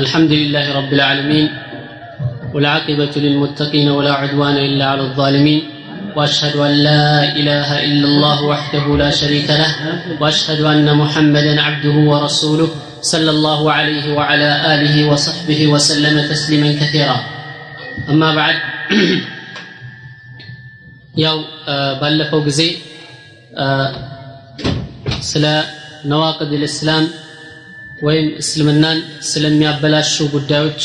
الحمد لله رب العالمين والعاقبة للمتقين ولا عدوان إلا على الظالمين وأشهد أن لا إله إلا الله وحده لا شريك له وأشهد أن محمدا عبده ورسوله صلى الله عليه وعلى آله وصحبه وسلم تسليما كثيرا. أما بعد يو بلفوا جزي سلا نواقض الإسلام ወይም እስልምናን ስለሚያበላሹ ጉዳዮች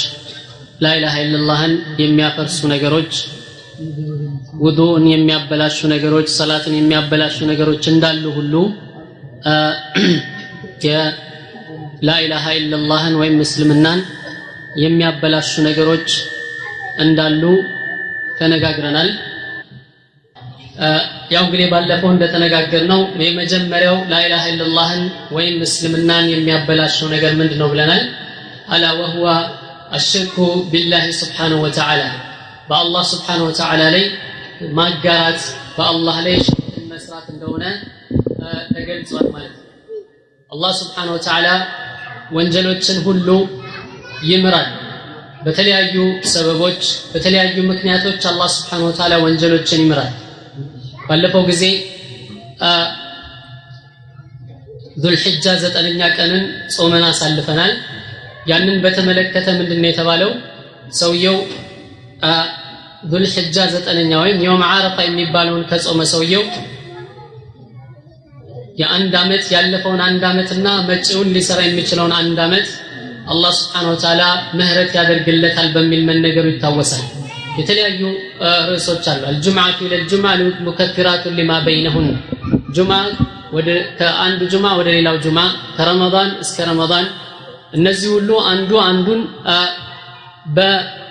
ላኢላሃ ኢለላህን የሚያፈርሱ ነገሮች ውዱእን የሚያበላሹ ነገሮች ሰላትን የሚያበላሹ ነገሮች እንዳሉ ሁሉ የላኢላሃ ኢለላህን ወይም እስልምናን የሚያበላሹ ነገሮች እንዳሉ ተነጋግረናል ያው እንግዲህ ባለፈው እንደተነጋገር ነው የመጀመሪያው ላኢላሃ ኢለላህን ወይም እስልምናን የሚያበላሸው ነገር ምንድን ነው ብለናል? አላ ወህዋ አሽርኩ ቢላህ ስብሓንሁ ወተዓላ። በአላህ ስብሓንሁ ወተዓላ ላይ ማጋራት በአላህ ላይ ሽርክን መስራት እንደሆነ ተገልጿል ማለት ነው። አላህ ስብሓንሁ ወተዓላ ወንጀሎችን ሁሉ ይምራል። በተለያዩ ሰበቦች በተለያዩ ምክንያቶች አላህ ስብሓንሁ ወተዓላ ወንጀሎችን ይምራል ባለፈው ጊዜ ዙልሕጃ ዘጠነኛ ቀንን ጾመን አሳልፈናል። ያንን በተመለከተ ምንድን ነው የተባለው? ሰውየው ዙልሕጃ ዘጠነኛ ወይም የውም ዓረፋ የሚባለውን ከጾመ ሰውየው የአንድ ዓመት ያለፈውን አንድ ዓመትና መጪውን ሊሰራ የሚችለውን አንድ ዓመት አላህ ስብሓን ወተዓላ ምህረት ያደርግለታል በሚል መነገሩ ይታወሳል የተለያዩ ርዕሶች አሉ። አልጁምዓቱ ኢለልጁምዓ ሙከፊራቱን ሊማ በይነሁን። ጁማ ወደ ከአንዱ ጁማ ወደ ሌላው ጁማ ከረመዳን እስከ ረመዳን። እነዚህ ሁሉ አንዱ አንዱን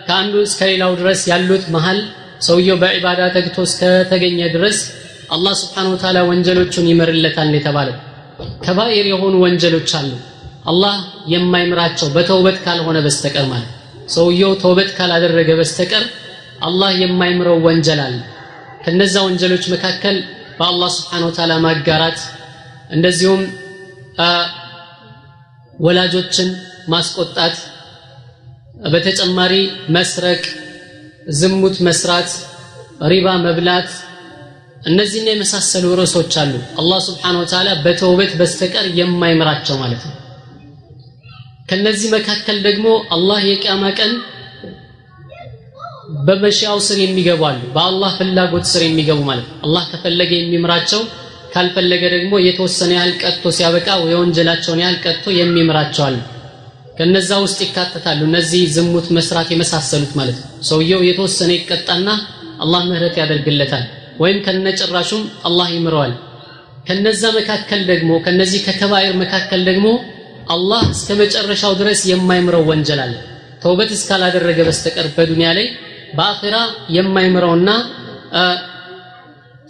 ከአንዱ እስከ ሌላው ድረስ ያሉት መሃል ሰውየው በዒባዳ ተግቶ እስከተገኘ ድረስ አላህ ስብሓን ወተዓላ ወንጀሎቹን ይምርለታል የተባለው። ከባኢር የሆኑ ወንጀሎች አሉ። አላህ የማይምራቸው በተውበት ካልሆነ በስተቀር ማለት ሰውየው ተውበት ካላደረገ በስተቀር አላህ የማይምረው ወንጀል አለ። ከነዛ ወንጀሎች መካከል በአላህ ስብሓን ወተዓላ ማጋራት እንደዚሁም ወላጆችን ማስቆጣት በተጨማሪ መስረቅ ዝሙት መስራት ሪባ መብላት እነዚህና የመሳሰሉ ርዕሶች አሉ። አላህ ስብሓን ወተዓላ በተውበት በስተቀር የማይምራቸው ማለት ነው። ከነዚህ መካከል ደግሞ አላህ የቅያማ ቀን በመሻው ስር የሚገቡ አሉ። በአላህ ፍላጎት ስር የሚገቡ ማለት አላህ ከፈለገ የሚምራቸው ካልፈለገ ደግሞ የተወሰነ ያህል ቀጥቶ ሲያበቃ የወንጀላቸውን ያህል ቀጥቶ የሚምራቸው አሉ። ከነዛ ውስጥ ይካተታሉ። እነዚህ ዝሙት መስራት የመሳሰሉት ማለት ነው። ሰውየው የተወሰነ ይቀጣና አላህ ምህረት ያደርግለታል። ወይም ከነጭራሹም አላህ ይምረዋል። ከነዛ መካከል ደግሞ ከነዚህ ከከባይር መካከል ደግሞ አላህ እስከ መጨረሻው ድረስ የማይምረው ወንጀል አለ። ተውበት እስካላደረገ በስተቀር በዱንያ ላይ በአኼራ የማይምረውና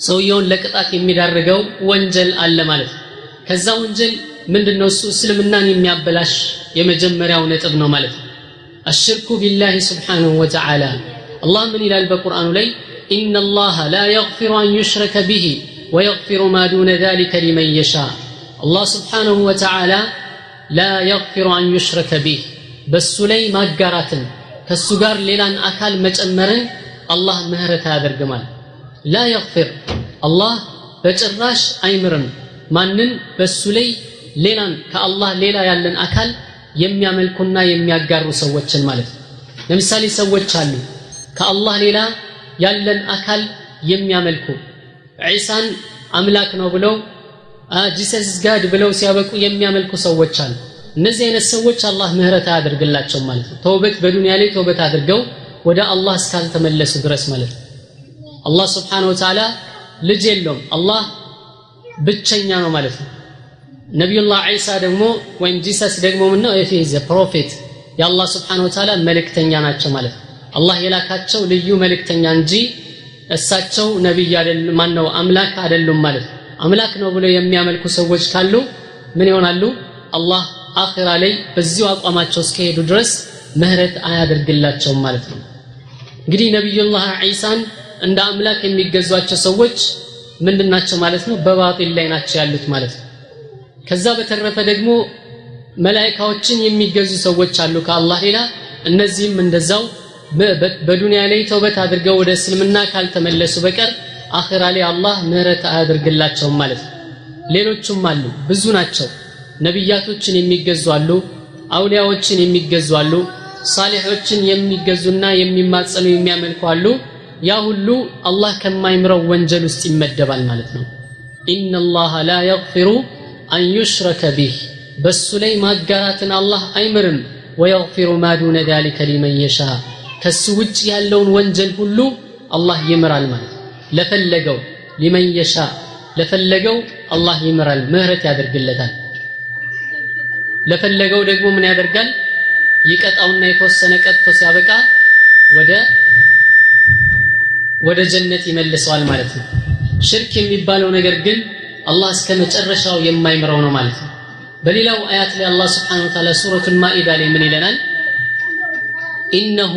ሰውየውን ለቅጣት የሚዳርገው ወንጀል አለ ማለት ነው። ከዛ ወንጀል ምንድነው? እሱ እስልምናን የሚያበላሽ የመጀመሪያው ነጥብ ነው ማለት ነው። አሽርኩ ቢላሂ ስብሓንሁ ወተዓላ። አላህ ምን ይላል በቁርአኑ ላይ? ኢነ ላህ ላ የግፊሩ አን ዩሽረከ ብሂ ወየግፊሩ ማ ዱነ ዛሊከ ሊመን የሻ። አላህ ስብሓንሁ ወተዓላ ላ የግፊሩ አን ዩሽረከ ቢህ በእሱ ላይ ማጋራትን ከሱ ጋር ሌላን አካል መጨመርን አላህ ምህረት አያደርግማል። ላ የግፊር አላህ በጭራሽ አይምርም። ማንን? በሱ ላይ ሌላን ከአላህ ሌላ ያለን አካል የሚያመልኩና የሚያጋሩ ሰዎችን ማለት ነው። ለምሳሌ ሰዎች አሉ ከአላህ ሌላ ያለን አካል የሚያመልኩ። ዒሳን አምላክ ነው ብለው Jesus God ብለው ሲያበቁ የሚያመልኩ ሰዎች አሉ። እነዚህ አይነት ሰዎች አላህ ምህረት አያደርግላቸው ማለት ነው። ተውበት በዱንያ ላይ ተውበት አድርገው ወደ አላህ እስካልተመለሱ ድረስ ማለት ነው። አላህ ስብሓን ወተዓላ ልጅ የለውም። አላህ ብቸኛ ነው ማለት ነው። ነቢዩላህ ዒሳ ደግሞ ወይም Jesus ደግሞ ምነው? ኢየ he's a prophet የአላህ ስብሓን ወተዓላ መልእክተኛ ናቸው ማለት ነው። አላህ የላካቸው ልዩ መልእክተኛ እንጂ እሳቸው ነቢይ አይደሉም ማነው? አምላክ አይደሉም ማለት ነው። አምላክ ነው ብለው የሚያመልኩ ሰዎች ካሉ ምን ይሆናሉ? አላህ አኺራ ላይ በዚሁ አቋማቸው እስከሄዱ ድረስ ምህረት አያደርግላቸውም ማለት ነው። እንግዲህ ነቢዩላህ ዒሳን እንደ አምላክ የሚገዟቸው ሰዎች ምንድን ናቸው ማለት ነው? በባጢል ላይ ናቸው ያሉት ማለት ነው። ከዛ በተረፈ ደግሞ መላይካዎችን የሚገዙ ሰዎች አሉ ከአላህ ሌላ። እነዚህም እንደዛው በዱንያ ላይ ተውበት አድርገው ወደ እስልምና ካልተመለሱ በቀር አኺራ ላይ አላህ ምህረት አያደርግላቸውም ማለት ነው። ሌሎቹም አሉ ብዙ ናቸው ነቢያቶችን የሚገዙ አሉ አውሊያዎችን የሚገዙ አሉ ሳሊሖችን የሚገዙና የሚማጸኑ የሚያመልኩ አሉ። ያ ሁሉ አላህ ከማይምረው ወንጀል ውስጥ ይመደባል ማለት ነው። ኢነላሃ ላ የግፊሩ አን ዩሽረከ ቢህ በሱ ላይ ማጋራትን አላህ አይምርም። ወየግፊሩ ማ ዱነ ዛሊከ ሊመን የሻ ከሱ ውጭ ያለውን ወንጀል ሁሉ አላህ ይምራል ማለት ለፈለገው ሊመን የሻ ለፈለገው አላህ ይምራል ምህረት ያደርግለታል ለፈለገው ደግሞ ምን ያደርጋል? ይቀጣውና የተወሰነ ቀጥቶ ሲያበቃ ወደ ወደ ጀነት ይመልሰዋል ማለት ነው። ሽርክ የሚባለው ነገር ግን አላህ እስከ መጨረሻው የማይምረው ነው ማለት ነው። በሌላው አያት ላይ አላህ ስብሓነሁ ወተዓላ ሱረቱል ማኢዳ ላይ ምን ይለናል? ኢነሁ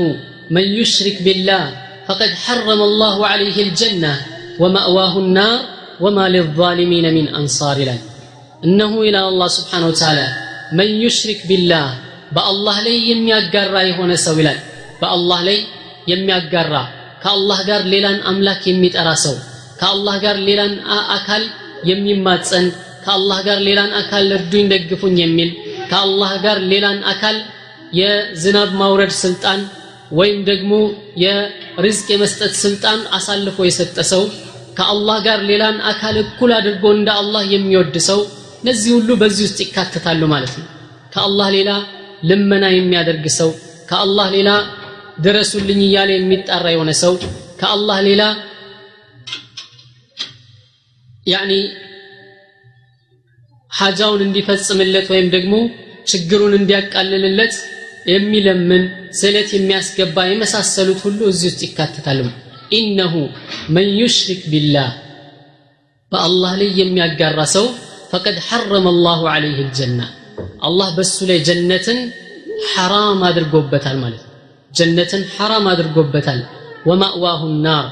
መን ዩሽሪክ ቢላህ ፈቀድ ሐረመ አላሁ ዐለይሂ አልጀና ወማእዋሁ ናር ወማ ሊዛሊሚነ ሚን አንሳር ይላል። እነሁ ይላል አላህ ስብሓነሁ ወተዓላ መን ዩሽሪክ ቢላህ በአላህ ላይ የሚያጋራ የሆነ ሰው ይላል። በአላህ ላይ የሚያጋራ ከአላህ ጋር ሌላን አምላክ የሚጠራ ሰው ከአላህ ጋር ሌላን አካል የሚማጸን ከአላህ ጋር ሌላን አካል እርዱኝ ደግፉኝ የሚል ከአላህ ጋር ሌላን አካል የዝናብ ማውረድ ስልጣን ወይም ደግሞ የርዝቅ የመስጠት ስልጣን አሳልፎ የሰጠ ሰው ከአላህ ጋር ሌላን አካል እኩል አድርጎ እንደ አላህ የሚወድ ሰው እነዚህ ሁሉ በዚህ ውስጥ ይካተታሉ ማለት ነው። ከአላህ ሌላ ልመና የሚያደርግ ሰው ከአላህ ሌላ ድረሱልኝ እያለ የሚጣራ የሆነ ሰው ከአላህ ሌላ ያኒ ሐጃውን እንዲፈጽምለት ወይም ደግሞ ችግሩን እንዲያቃልልለት የሚለምን ስለት የሚያስገባ የመሳሰሉት ሁሉ እዚህ ውስጥ ይካተታሉ። ኢነሁ መን ዩሽሪክ ቢላህ በአላህ ላይ የሚያጋራ ሰው ፈቀድ ሐረመ አላሁ ዐለይህ ልጀና። አላህ በሱ ላይ ጀነትን ሐራም አድርጎበታል ማለት ነው። ጀነትን ሐራም አድርጎበታል። ወማእዋሁ ናር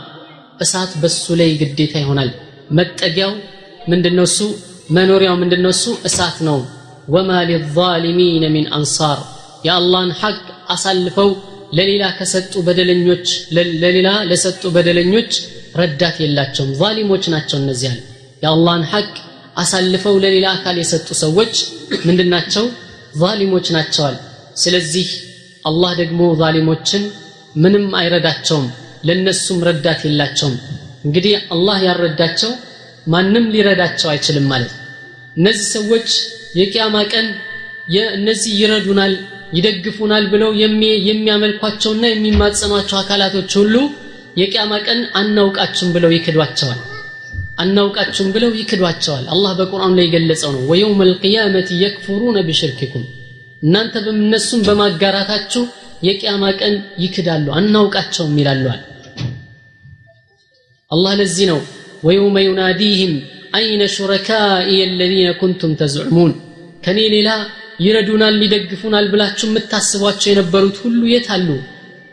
እሳት በሱ ላይ ግዴታ ይሆናል። መጠጊያው ምንድነው እሱ? መኖሪያው ምንድነው እሱ? እሳት ነው። ወማ ሊዛሊሚነ ሚን አንሳር የአላህን ሐቅ አሳልፈው ለሌላ ከሰጡ በደለኞች ለሌላ ለሰጡ በደለኞች ረዳት የላቸውም። ዛሊሞች ናቸው እነዚህ ያለ የአላህን ሐቅ አሳልፈው ለሌላ አካል የሰጡ ሰዎች ምንድናቸው? ዛሊሞች ናቸዋል። ስለዚህ አላህ ደግሞ ዛሊሞችን ምንም አይረዳቸውም ለነሱም ረዳት የላቸውም። እንግዲህ አላህ ያልረዳቸው ማንም ሊረዳቸው አይችልም ማለት እነዚህ ሰዎች የቂያማ ቀን እነዚህ ይረዱናል ይደግፉናል ብለው የሚያመልኳቸውና የሚማጸኗቸው አካላቶች ሁሉ የቂያማ ቀን አናውቃችሁም ብለው ይክዷቸዋል አናውቃችሁም ብለው ይክዷቸዋል። አላህ በቁርአኑ ላይ የገለጸው ነው። ወየውም አልቅያመት የክፉሩነ ቢሽርክኩም እናንተ በእነሱም በማጋራታችሁ የቂያማ ቀን ይክዳሉ አናውቃቸውም ይላሉዋል አላህ ለዚህ ነው ወየውመ ዩናዲህም አይነ ሹረካኢ የለዚነ ኩንቱም ተዝዑሙን ከኔ ሌላ ይረዱናል ሊደግፉናል ብላችሁ የምታስቧቸው የነበሩት ሁሉ የት አሉ?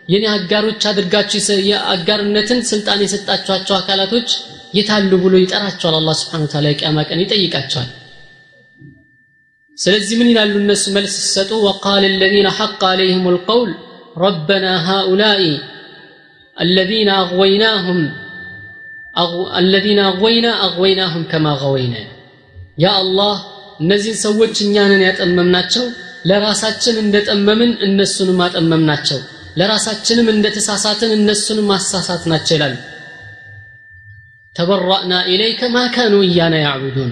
የኔ አጋሮች አድርጋችሁ የአጋርነትን ስልጣን የሰጣችኋቸው አካላቶች የታሉ ብሎ ይጠራቸዋል አላህ ስብሓን ታላ የቅያማ ቀን ይጠይቃቸዋል ስለዚህ ምን ይላሉ እነሱ መልስ ሲሰጡ ወቃል الذين حق عليهم القول ربنا هؤلاء الذين أغويناهم أغو... الذين أغوينا أغويناهم كما غوينا يا الله እነዚህን ሰዎች እኛንን ያጠመምናቸው ለራሳችን እንደጠመምን እነሱንም አጠመምናቸው ለራሳችንም እንደተሳሳትን እነሱንም ማሳሳት ናቸው ይላሉ ተበራእና ኢለይከ ማ ካኑ እያና ያዕቡዱን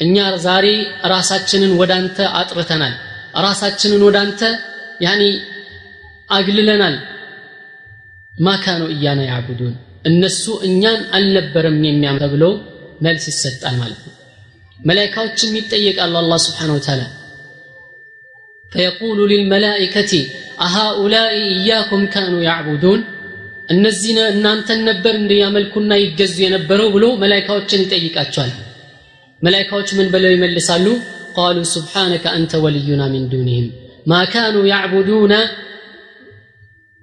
እኛ ዛሬ ራሳችንን ወደ አንተ አጥርተናል ራሳችንን ወደ አንተ ያኒ አግልለናል ማ ካኑ እያና ያዕቡዱን እነሱ እኛን አልነበረም የሚያም ተብሎ መልስ ይሰጣል ማለት ነው መላይካዎችም ይጠየቃሉ አላህ ስብሓን ወተዓላ فيقول للملائكة أهؤلاء إياكم كانوا يعبدون እነዚህ እናንተን ነበር እንዲያመልኩና ይገዙ የነበረው ብሎ መላይካዎችን ይጠይቃቸዋል። መላይካዎች ምን ብለው ይመልሳሉ? ቃሉ ስብሓነከ አንተ ወልዩና ሚን ዱንህም ማ ካኑ ያዕቡዱነ።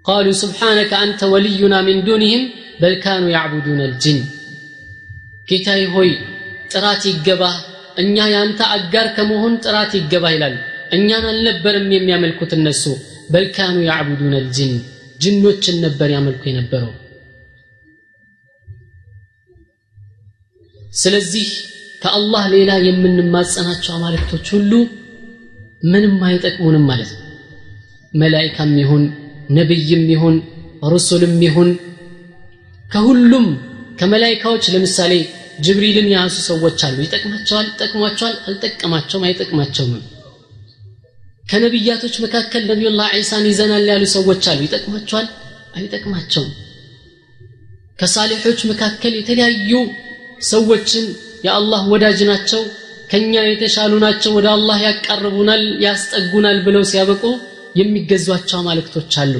ቃሉ ስብሓነከ አንተ ወልዩና ሚን ዱንህም በል ካኑ ያዕቡዱነ ልጅን ጌታዬ ሆይ ጥራት ይገባህ። እኛ ያንተ አጋር ከመሆን ጥራት ይገባህ ይላሉ እኛን አልነበርም የሚያመልኩት እነሱ። በል ካኑ ያዕቡዱን አልጅን ጅኖችን ነበር ያመልኩ የነበረው። ስለዚህ ከአላህ ሌላ የምንማጸናቸው አማልክቶች ሁሉ ምንም አይጠቅሙንም ማለት ነው። መላይካም ይሁን ነቢይም ይሁን ሩሱልም ይሁን ከሁሉም ከመላይካዎች ለምሳሌ ጅብሪልን የያዙ ሰዎች አሉ። ይጠቅማቸዋል ጠቅሟቸዋል አልጠቀማቸውም አይጠቅማቸውም ከነቢያቶች መካከል ነቢዩላህ ዒሳን ይዘናል ያሉ ሰዎች አሉ። ይጠቅማቸዋል? አይጠቅማቸውም። ከሳሊሖች መካከል የተለያዩ ሰዎችን የአላህ ወዳጅ ናቸው ከኛ የተሻሉ ናቸው ወደ አላህ ያቃርቡናል ያስጠጉናል ብለው ሲያበቁ የሚገዟቸው አማልክቶች አሉ።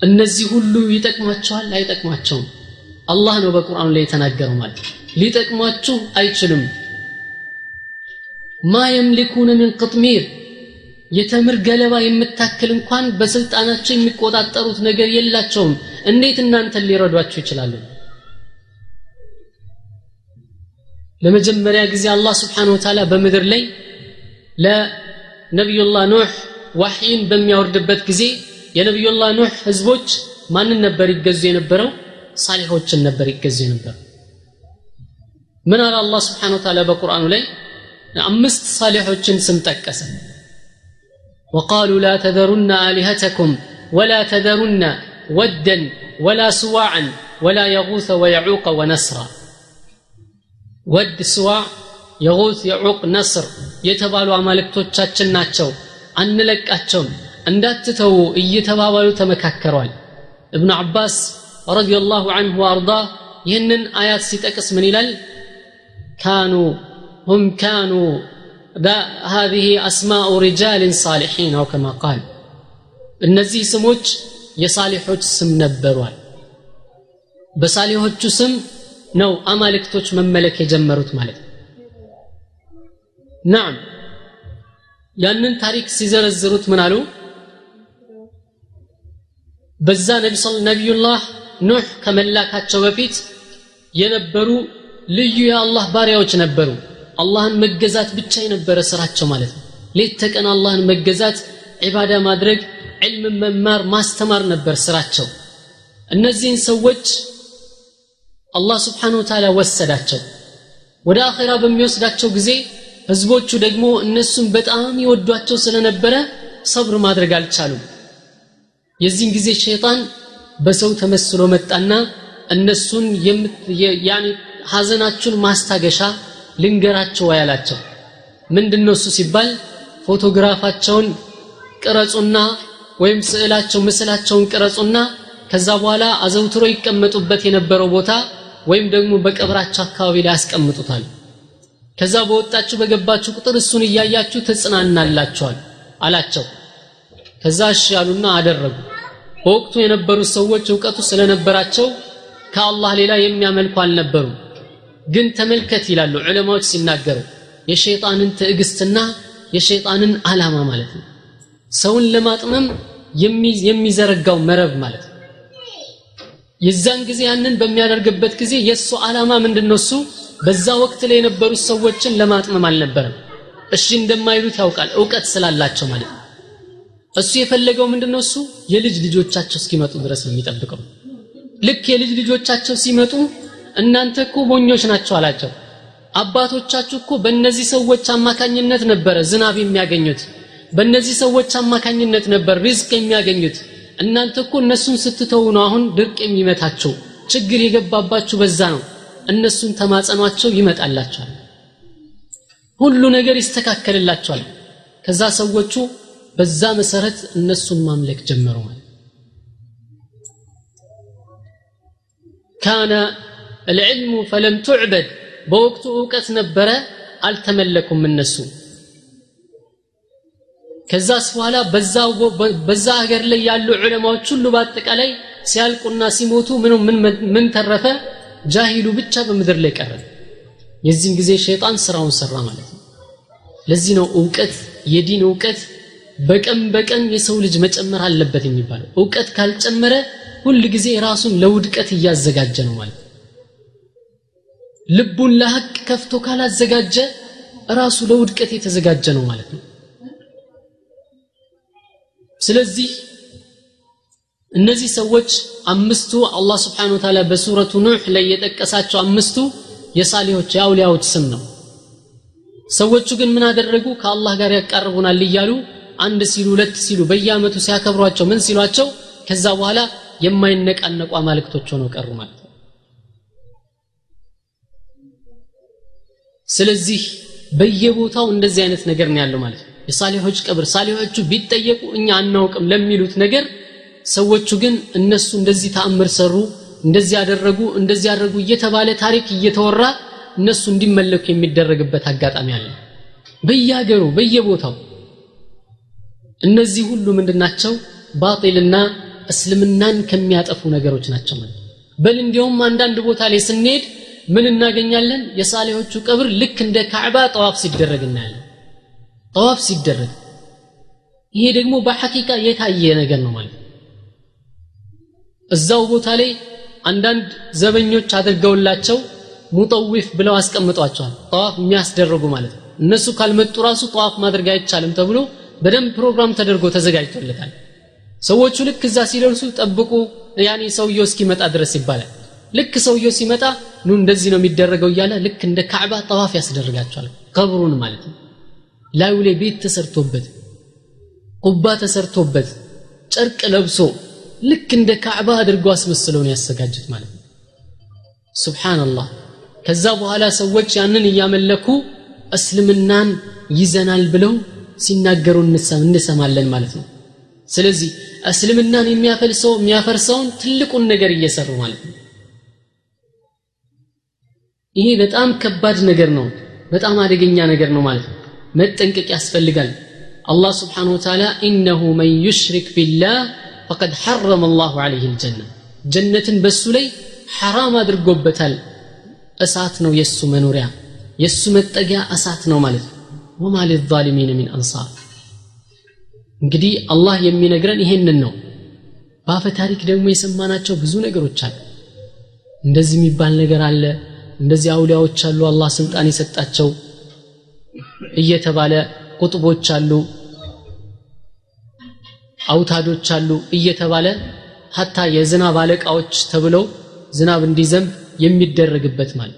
እነዚህ ሁሉ ይጠቅሟቸዋል አይጠቅሟቸውም አላህ ነው በቁርአኑ ላይ የተናገረው ማለት። ሊጠቅሟችሁ አይችልም ማ የምሊኩነ ምን ቅጥሚር የተምር ገለባ የምታክል እንኳን በስልጣናቸው የሚቆጣጠሩት ነገር የላቸውም። እንዴት እናንተን ሊረዷችሁ ይችላሉ? ለመጀመሪያ ጊዜ አላህ ስብሓን ወተዓላ በምድር ላይ ለነቢዩላህ ኑሕ ዋሕይን በሚያወርድበት ጊዜ የነቢዩላህ ኑሕ ህዝቦች ማንን ነበር ይገዙ የነበረው? ሳሊሖችን ነበር ይገዙ የነበረው። ምን አለ አላህ ስብሓን ወተዓላ በቁርአኑ ላይ አምስት ሳሊሖችን ስም ጠቀሰ وقالوا لا تذرن آلهتكم ولا تذرن ودا ولا سواعا ولا يغوث ويعوق ونسرا ወድ ስዋ የጉት የዑቅ ነስር የተባሉ አማልክቶቻችን ናቸው አንለቃቸውም እንዳትተዉ እየተባባሉ ተመካከሯል እብኑ አባስ ረዲየላሁ አንሁ ወአርዳ ይህንን አያት ሲጠቅስ ምን ይላል ካኑ هم كانوا هذه أسماء رجال صالحين أو كما قال እነዚህ ስሞች የሳሊሖች ስም ነበሯል በሳሊሖቹ ስም ነው አማልክቶች መመለክ የጀመሩት ማለት ነው ናም ያንን ታሪክ ሲዘረዝሩት ምን አሉ በዛ ነቢዩላህ ኑህ ከመላካቸው በፊት የነበሩ ልዩ የአላህ ባሪያዎች ነበሩ አላህን መገዛት ብቻ የነበረ ስራቸው ማለት ነው። ሌት ተቀን አላህን መገዛት ዒባዳ ማድረግ ዕልም መማር ማስተማር ነበር ስራቸው። እነዚህን ሰዎች አላህ ስብሓን ወተዓላ ወሰዳቸው። ወደ አኼራ በሚወስዳቸው ጊዜ ህዝቦቹ ደግሞ እነሱን በጣም ይወዷቸው ስለነበረ ሰብር ማድረግ አልቻሉም። የዚህን ጊዜ ሸይጣን በሰው ተመስሎ መጣና እነሱን ሐዘናችሁን ማስታገሻ ልንገራቸው ያላቸው ምንድን ነው እሱ ሲባል ፎቶግራፋቸውን ቅረጹና ወይም ስዕላቸው ምስላቸውን ቅረጹና ከዛ በኋላ አዘውትሮ ይቀመጡበት የነበረው ቦታ ወይም ደግሞ በቀብራቸው አካባቢ ላይ ያስቀምጡታል። ከዛ በወጣችሁ በገባችሁ ቁጥር እሱን እያያችሁ ትጽናናላችኋል አላቸው። ከዛ እሺ ያሉና አደረጉ። በወቅቱ የነበሩት ሰዎች እውቀቱ ስለነበራቸው ከአላህ ሌላ የሚያመልኩ አልነበሩ ግን ተመልከት ይላሉ ዑለማዎች ሲናገሩ። የሸይጣንን ትዕግስትና የሸይጣንን አላማ ማለት ነው። ሰውን ለማጥመም የሚዘረጋው መረብ ማለት ነው። የዛን ጊዜ ያንን በሚያደርግበት ጊዜ የእሱ ዓላማ ምንድን ነው እሱ በዛ ወቅት ላይ የነበሩት ሰዎችን ለማጥመም አልነበረም። እሺ እንደማይሉት ያውቃል እውቀት ስላላቸው ማለት ነው። እሱ የፈለገው ምንድን ነው እሱ የልጅ ልጆቻቸው እስኪመጡ ድረስ ነው የሚጠብቀው። ልክ የልጅ ልጆቻቸው ሲመጡ እናንተ እኮ ሞኞች ናቸው አላቸው። አባቶቻችሁ እኮ በእነዚህ ሰዎች አማካኝነት ነበረ ዝናብ የሚያገኙት። በእነዚህ ሰዎች አማካኝነት ነበር ሪዝቅ የሚያገኙት። እናንተ እኮ እነሱን ስትተው ነው አሁን ድርቅ የሚመታቸው ችግር የገባባችሁ በዛ ነው። እነሱን ተማጸኗቸው ይመጣላቸዋል ሁሉ ነገር ይስተካከልላቸዋል ከዛ ሰዎቹ በዛ መሰረት እነሱን ማምለክ ጀመሩ ካነ العلم فلم تعبد በወቅቱ እውቀት ነበረ አልተመለኩም እነሱ ከዛስ በኋላ በዛ ሀገር ላይ ያሉ ዑለማዎች ሁሉ በአጠቃላይ ሲያልቁና ሲሞቱ ምን ተረፈ ጃሂሉ ብቻ በምድር ላይ ቀረ የዚህን ጊዜ ሸይጣን ስራውን ሰራ ማለት ነው ለዚህ ነው እውቀት የዲን እውቀት በቀን በቀን የሰው ልጅ መጨመር አለበት የሚባለው እውቀት ካልጨመረ ሁል ጊዜ ራሱን ለውድቀት እያዘጋጀ ነው ማለት ልቡን ለሐቅ ከፍቶ ካላዘጋጀ ራሱ ለውድቀት የተዘጋጀ ነው ማለት ነው። ስለዚህ እነዚህ ሰዎች አምስቱ አላህ ስብሓን ወተዓላ በሱረቱ ኑሕ ላይ የጠቀሳቸው አምስቱ የሳሊሆች የአውሊያዎች ስም ነው። ሰዎቹ ግን ምን አደረጉ? ከአላህ ጋር ያቃርቡናል እያሉ አንድ ሲሉ ሁለት ሲሉ በየአመቱ ሲያከብሯቸው ምን ሲሏቸው ከዛ በኋላ የማይነቃነቁ አማልክቶች ሆነው ቀሩ ማለት ስለዚህ በየቦታው እንደዚህ አይነት ነገር ነው ያለው ማለት ነው። የሳሊሖች ቀብር ሳሊሖቹ ቢጠየቁ እኛ አናውቅም ለሚሉት ነገር ሰዎቹ ግን እነሱ እንደዚህ ተአምር ሰሩ እንደዚህ ያደረጉ እንደዚህ ያደረጉ እየተባለ ታሪክ እየተወራ እነሱ እንዲመለኩ የሚደረግበት አጋጣሚ አለ። በየሀገሩ በየቦታው እነዚህ ሁሉ ምንድናቸው ባጢልና እስልምናን ከሚያጠፉ ነገሮች ናቸው ማለት በል እንዲያውም አንዳንድ ቦታ ላይ ስንሄድ ምን እናገኛለን? የሳሌዎቹ ቀብር ልክ እንደ ካዕባ ጠዋፍ ሲደረግ እናያለን። ጠዋፍ ሲደረግ። ይሄ ደግሞ በሐቂቃ የታየ ነገር ነው ማለት እዛው ቦታ ላይ አንዳንድ ዘበኞች አድርገውላቸው ሙጠዊፍ ብለው አስቀምጧቸዋል። ጠዋፍ የሚያስደረጉ ማለት ነው። እነሱ ካልመጡ ራሱ ጠዋፍ ማድረግ አይቻልም ተብሎ በደንብ ፕሮግራም ተደርጎ ተዘጋጅቶለታል። ሰዎቹ ልክ እዛ ሲደርሱ ጠብቁ ያኔ ሰውየው እስኪመጣ ድረስ ይባላል ልክ ሰውየው ሲመጣ ኑ እንደዚህ ነው የሚደረገው እያለ ልክ እንደ ካዕባ ጠዋፍ ያስደርጋቸዋል ቀብሩን ማለት ነው። ላዩ ላይ ቤት ተሰርቶበት ቁባ ተሰርቶበት ጨርቅ ለብሶ ልክ እንደ ካዕባ አድርገው አስመስለው ነው ያዘጋጁት ማለት ነው። ሱብሓንላህ ከዛ በኋላ ሰዎች ያንን እያመለኩ እስልምናን ይዘናል ብለው ሲናገሩ እንሰማለን ማለት ነው። ስለዚህ እስልምናን የሚያፈልሰው የሚያፈርሰውን ትልቁን ነገር እየሰሩ ማለት ነው ይሄ በጣም ከባድ ነገር ነው። በጣም አደገኛ ነገር ነው ማለት ነው። መጠንቀቅ ያስፈልጋል። አላህ ስብሓን ወተዓላ ኢነሁ መን ዩሽሪክ ቢላህ ፈቀድ ሐረመ አላሁ ዓለይህ ልጀና። ጀነትን በሱ ላይ ሐራም አድርጎበታል። እሳት ነው የእሱ መኖሪያ። የእሱ መጠጊያ እሳት ነው ማለት ነው። ወማ ሊዛሊሚን ሚን አንሳር። እንግዲህ አላህ የሚነግረን ይሄንን ነው። በአፈ ታሪክ ደግሞ የሰማናቸው ብዙ ነገሮች አሉ። እንደዚህ የሚባል ነገር አለ እንደዚህ አውሊያዎች አሉ አላህ ስልጣን የሰጣቸው እየተባለ ቁጥቦች አሉ አውታዶች አሉ እየተባለ ሀታ የዝናብ አለቃዎች ተብለው ዝናብ እንዲዘንብ የሚደረግበት ማለት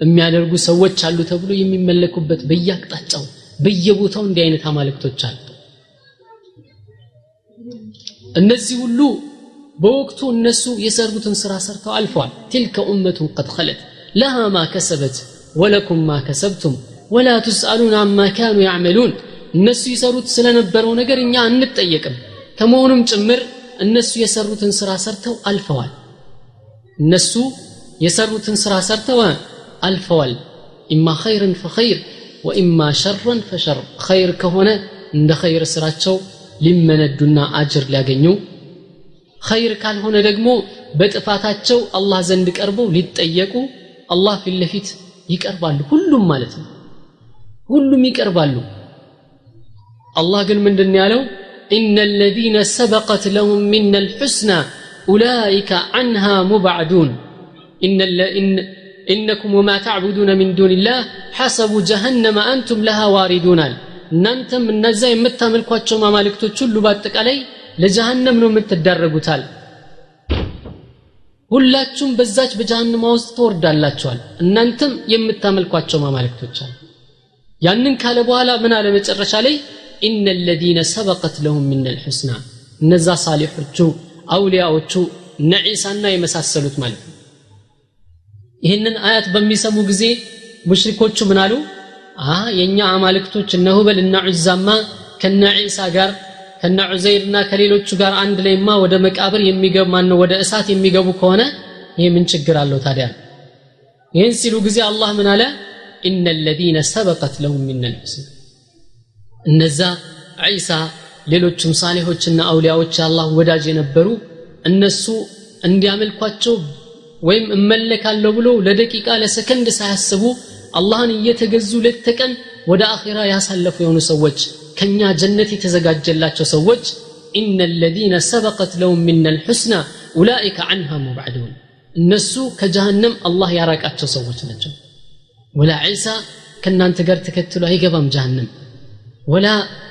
የሚያደርጉ ሰዎች አሉ ተብሎ የሚመለኩበት በየአቅጣጫው በየቦታው እንዲህ አይነት አማልክቶች አሉ። እነዚህ ሁሉ በወቅቱ እነሱ የሰሩትን ስራ ሰርተው አልፈዋል ትልከ ኡመቱን ቀድ ኸለት። ለሃ ማ ከሰበት ወለኩም ማ ከሰብቱም ወላ ትስአሉን አማ ካኑ ያዕመሉን። እነሱ ይሰሩት ስለነበረው ነገር እኛ አንጠየቅም። ከመሆኑም ጭምር እነሱ የሰሩትን ስራ ሰርተው አልፈዋል። እነሱ የሰሩትን ስራ ሰርተው አልፈዋል። ኢማ ኸይርን ፈኸይር ወኢማ ሸረን ፈሸር። ኸይር ከሆነ እንደ ኸይር ስራቸው ሊመነዱና አጅር ሊያገኙ ኸይር ካልሆነ ደግሞ በጥፋታቸው አላህ ዘንድ ቀርበው ሊጠየቁ አላህ ፊት ለፊት ይቀርባሉ ሁሉም ማለት ነው ሁሉም ይቀርባሉ አላህ ግን ምንድን ያለው إن الذين سبقت لهم منا الحسنى أولئك عنها مبعدون إن, إن إنكم وما تعبدون من دون الله حسب جهنم أنتم لها واردون እናንተም እነዛ የምታመልኳቸው ማማልክቶች ሁሉ በአጠቃላይ ለጀሃነም ነው የምትዳረጉታል። ሁላችሁም በዛች በጀሃንማ ውስጥ ትወርዳላችኋል። እናንተም የምታመልኳቸው ማማልክቶች አሉ። ያንን ካለ በኋላ ምን አለ መጨረሻ ላይ? ኢነ ለዚነ ሰበቀት ለሁም ምን ልሑስና እነዛ ሳሊሖቹ አውሊያዎቹ እነ ዒሳና የመሳሰሉት ማለት ነው። ይህንን አያት በሚሰሙ ጊዜ ሙሽሪኮቹ ምን አሉ? የእኛ አማልክቶች እነ ሁበል እና ዑዛማ ከነ ዒሳ ጋር ከነ ዑዘይርና ከሌሎቹ ጋር አንድ ላይማ ወደ መቃብር የሚገቡ ማን ነው ወደ እሳት የሚገቡ ከሆነ ይህ ምን ችግር አለው ታዲያ? ይህን ሲሉ ጊዜ አላህ ምን አለ? ኢነ ለዚነ ሰበቀት ለሁም ልሑስና እነዛ ዒሳ ሌሎችም ሳሌሖችና አውሊያዎች የአላህ ወዳጅ የነበሩ እነሱ እንዲያመልኳቸው ወይም እመለካለሁ ብሎ ለደቂቃ ለሰከንድ ሳያስቡ አላህን እየተገዙ ሌት ወደ አኺራ ያሳለፉ የሆኑ ሰዎች ከኛ ጀነት የተዘጋጀላቸው ሰዎች ኢነ ለዚነ ሰበቀት ለሁም ምን ልሑስና ኡላኢከ አንሃ ሙባዕዱን እነሱ ከጀሃነም አላህ ያራቃቸው ሰዎች ናቸው። ወላ ዒሳ ከእናንተ ጋር ተከትሎ አይገባም ጀሃነም። ወላ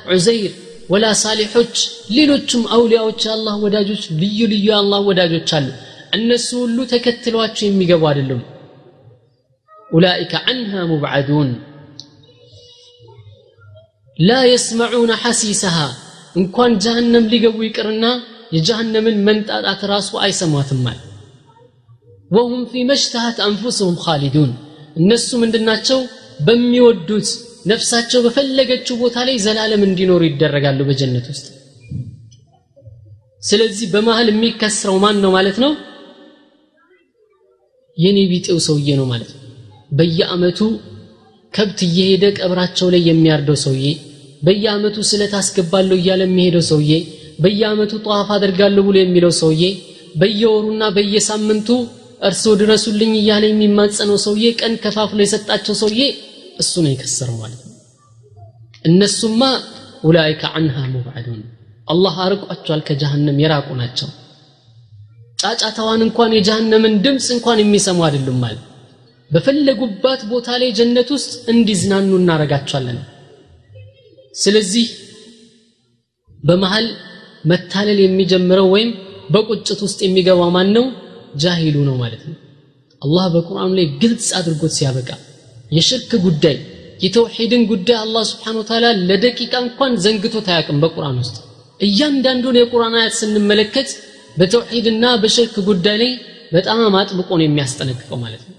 ዑዘይር ወላ ሳሊሖች ሌሎቹም አውሊያዎች የአላህ ወዳጆች ልዩ ልዩ የአላህ ወዳጆች አሉ። እነሱ ሁሉ ተከትሏቸው የሚገቡ አይደሉም። ኡላኢከ ዐንሃ ሙብዓዱን ላ የስመዑነ ሐሲሰሃ እንኳን ጀሃነም ሊገቡ ይቅርና የጀሃነምን መንጣጣት ራሱ አይሰሟትማል ወሁም ፊ መሽተሃት አንፉስሁም ኻሊዱን። እነሱ ምንድናቸው? በሚወዱት ነፍሳቸው በፈለገችው ቦታ ላይ ዘላለም እንዲኖሩ ይደረጋሉ በጀነት ውስጥ። ስለዚህ በመሃል የሚከስረው ማን ነው ማለት ነው? የኔ ቢጤው ሰውዬ ነው ማለት ነው። በየአመቱ ከብት እየሄደ ቀብራቸው ላይ የሚያርደው ሰውዬ በየአመቱ ስለት አስገባለሁ እያለ የሚሄደው ሰውዬ በየአመቱ ጠዋፍ አደርጋለሁ ብሎ የሚለው ሰውዬ በየወሩና በየሳምንቱ እርስዎ ድረሱልኝ እያለ የሚማጸነው ሰውዬ ቀን ከፋፍሎ የሰጣቸው ሰውዬ እሱ ነው የከሰረው ማለት ነው። እነሱማ ኡላይከ አንሃ ሙብዓዱን አላህ አርቋቸዋል ከጀሃነም የራቁ ናቸው። ጫጫታዋን እንኳን የጀሃነምን ድምፅ እንኳን የሚሰሙ አይደሉም ማለት በፈለጉባት ቦታ ላይ ጀነት ውስጥ እንዲዝናኑ እናረጋቸዋለን ስለዚህ በመሃል መታለል የሚጀምረው ወይም በቁጭት ውስጥ የሚገባው ማን ነው? ጃሂሉ ነው ማለት ነው። አላህ በቁርአኑ ላይ ግልጽ አድርጎት ሲያበቃ የሽርክ ጉዳይ የተውሒድን ጉዳይ አላህ ስብሓን ወተዓላ ለደቂቃ እንኳን ዘንግቶት አያውቅም በቁርአን ውስጥ። እያንዳንዱን የቁርአን አያት ስንመለከት በተውሒድና በሽርክ ጉዳይ ላይ በጣም አጥብቆ ነው የሚያስጠነቅቀው ማለት ነው